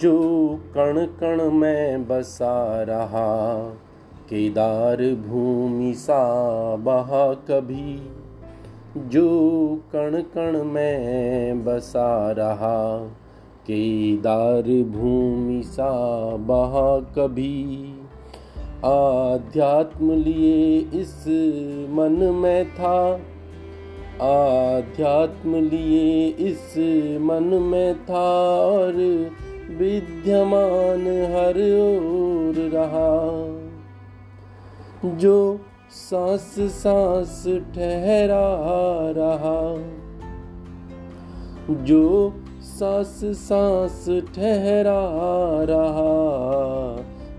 जो कण कण में बसा रहा, केदार भूमि सा बहा कभी। जो कण कण में बसा रहा, केदार भूमि सा बहा कभी। आध्यात्म लिए इस मन में था, आध्यात्म लिए इस मन में था, और विद्यमान हर ओर रहा। जो सांस सांस ठहरा रहा। जो सांस सांस ठहरा रहा।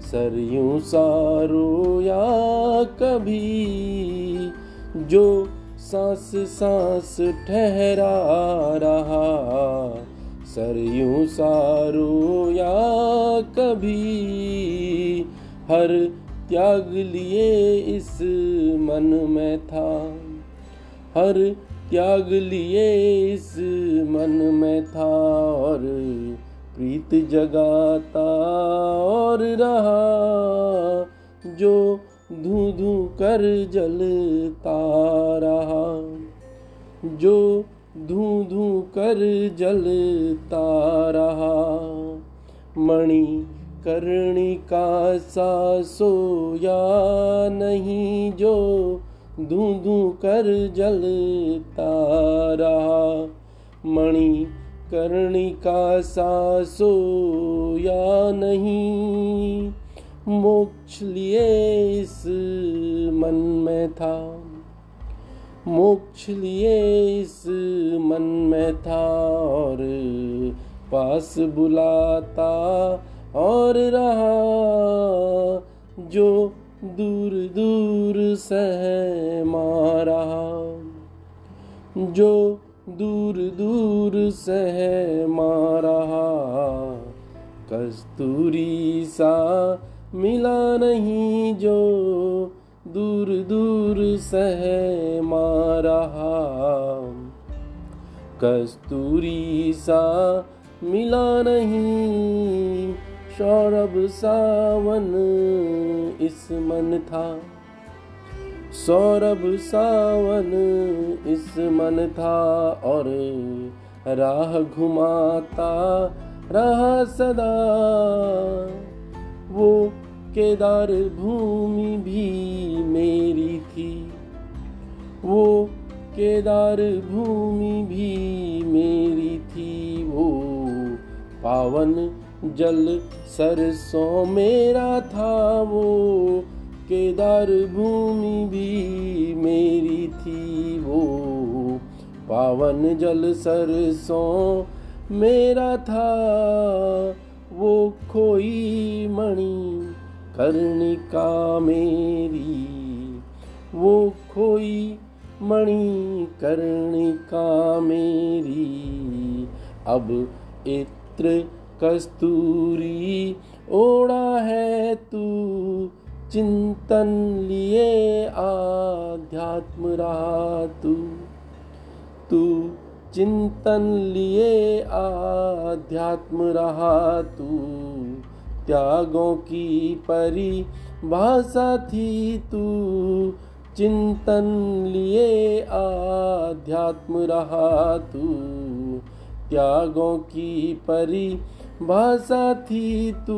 सरयूं सा रोया कभी। जो सांस सांस ठहरा रहा। सरयूं सा या कभी हर त्याग लिए इस मन में था। हर त्याग लिए इस मन में था और प्रीत जगाता और रहा जो धू धू कर जलता रहा। जो धू धू कर जलता रहा। मणि कर्णिका सा सोया नहीं, जो धू धू कर जलता रहा। मणि कर्णिका सासो या नहीं, मोक्ष लिए इस मन में था। मोक्ष लिए इस मन में था और पास बुलाता और रहा जो दूर दूर सह मारा, जो दूर दूर सह मारा। कस्तूरी सा मिला नहीं जो दूर दूर सह मारा। कस्तूरी सा मिला नहीं, सौरभ सावन इस मन था। सौरभ सावन इस मन था और राह घुमाता रहा सदा। वो केदार भूमि भी थी वो केदार भूमि भी मेरी थी वो। पावन जल सरसों मेरा था वो। केदार भूमि भी मेरी थी वो। पावन जल सरसों मेरा था वो। खोई मणि कर्णिका मेरी वो खोई मणि कर्णिका मेरी। अब इत्र कस्तूरी ओढ़ा है तू, चिंतन लिए आध्यात्म रहा तू तू चिंतन लिए आध्यात्म रहा तू त्यागों की परिभाषा थी तू चिंतन लिए आध्यात्म रहा तू। त्यागों की परिभाषा थी तू।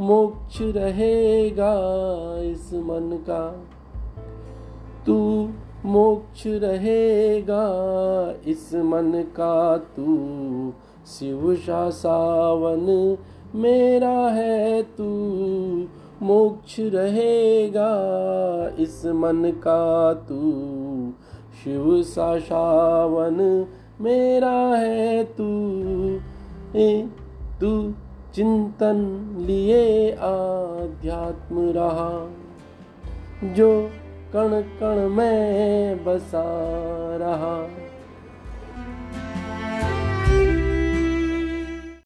मोक्ष रहेगा इस मन का। तू मोक्ष रहेगा इस मन का तू। शिव सावन मेरा है तू। मोक्ष रहेगा इस मन का तू। शिव सा सावन मेरा है तू। ए, तू चिंतन लिए आध्यात्म रहा। जो कण कण में बसा रहा।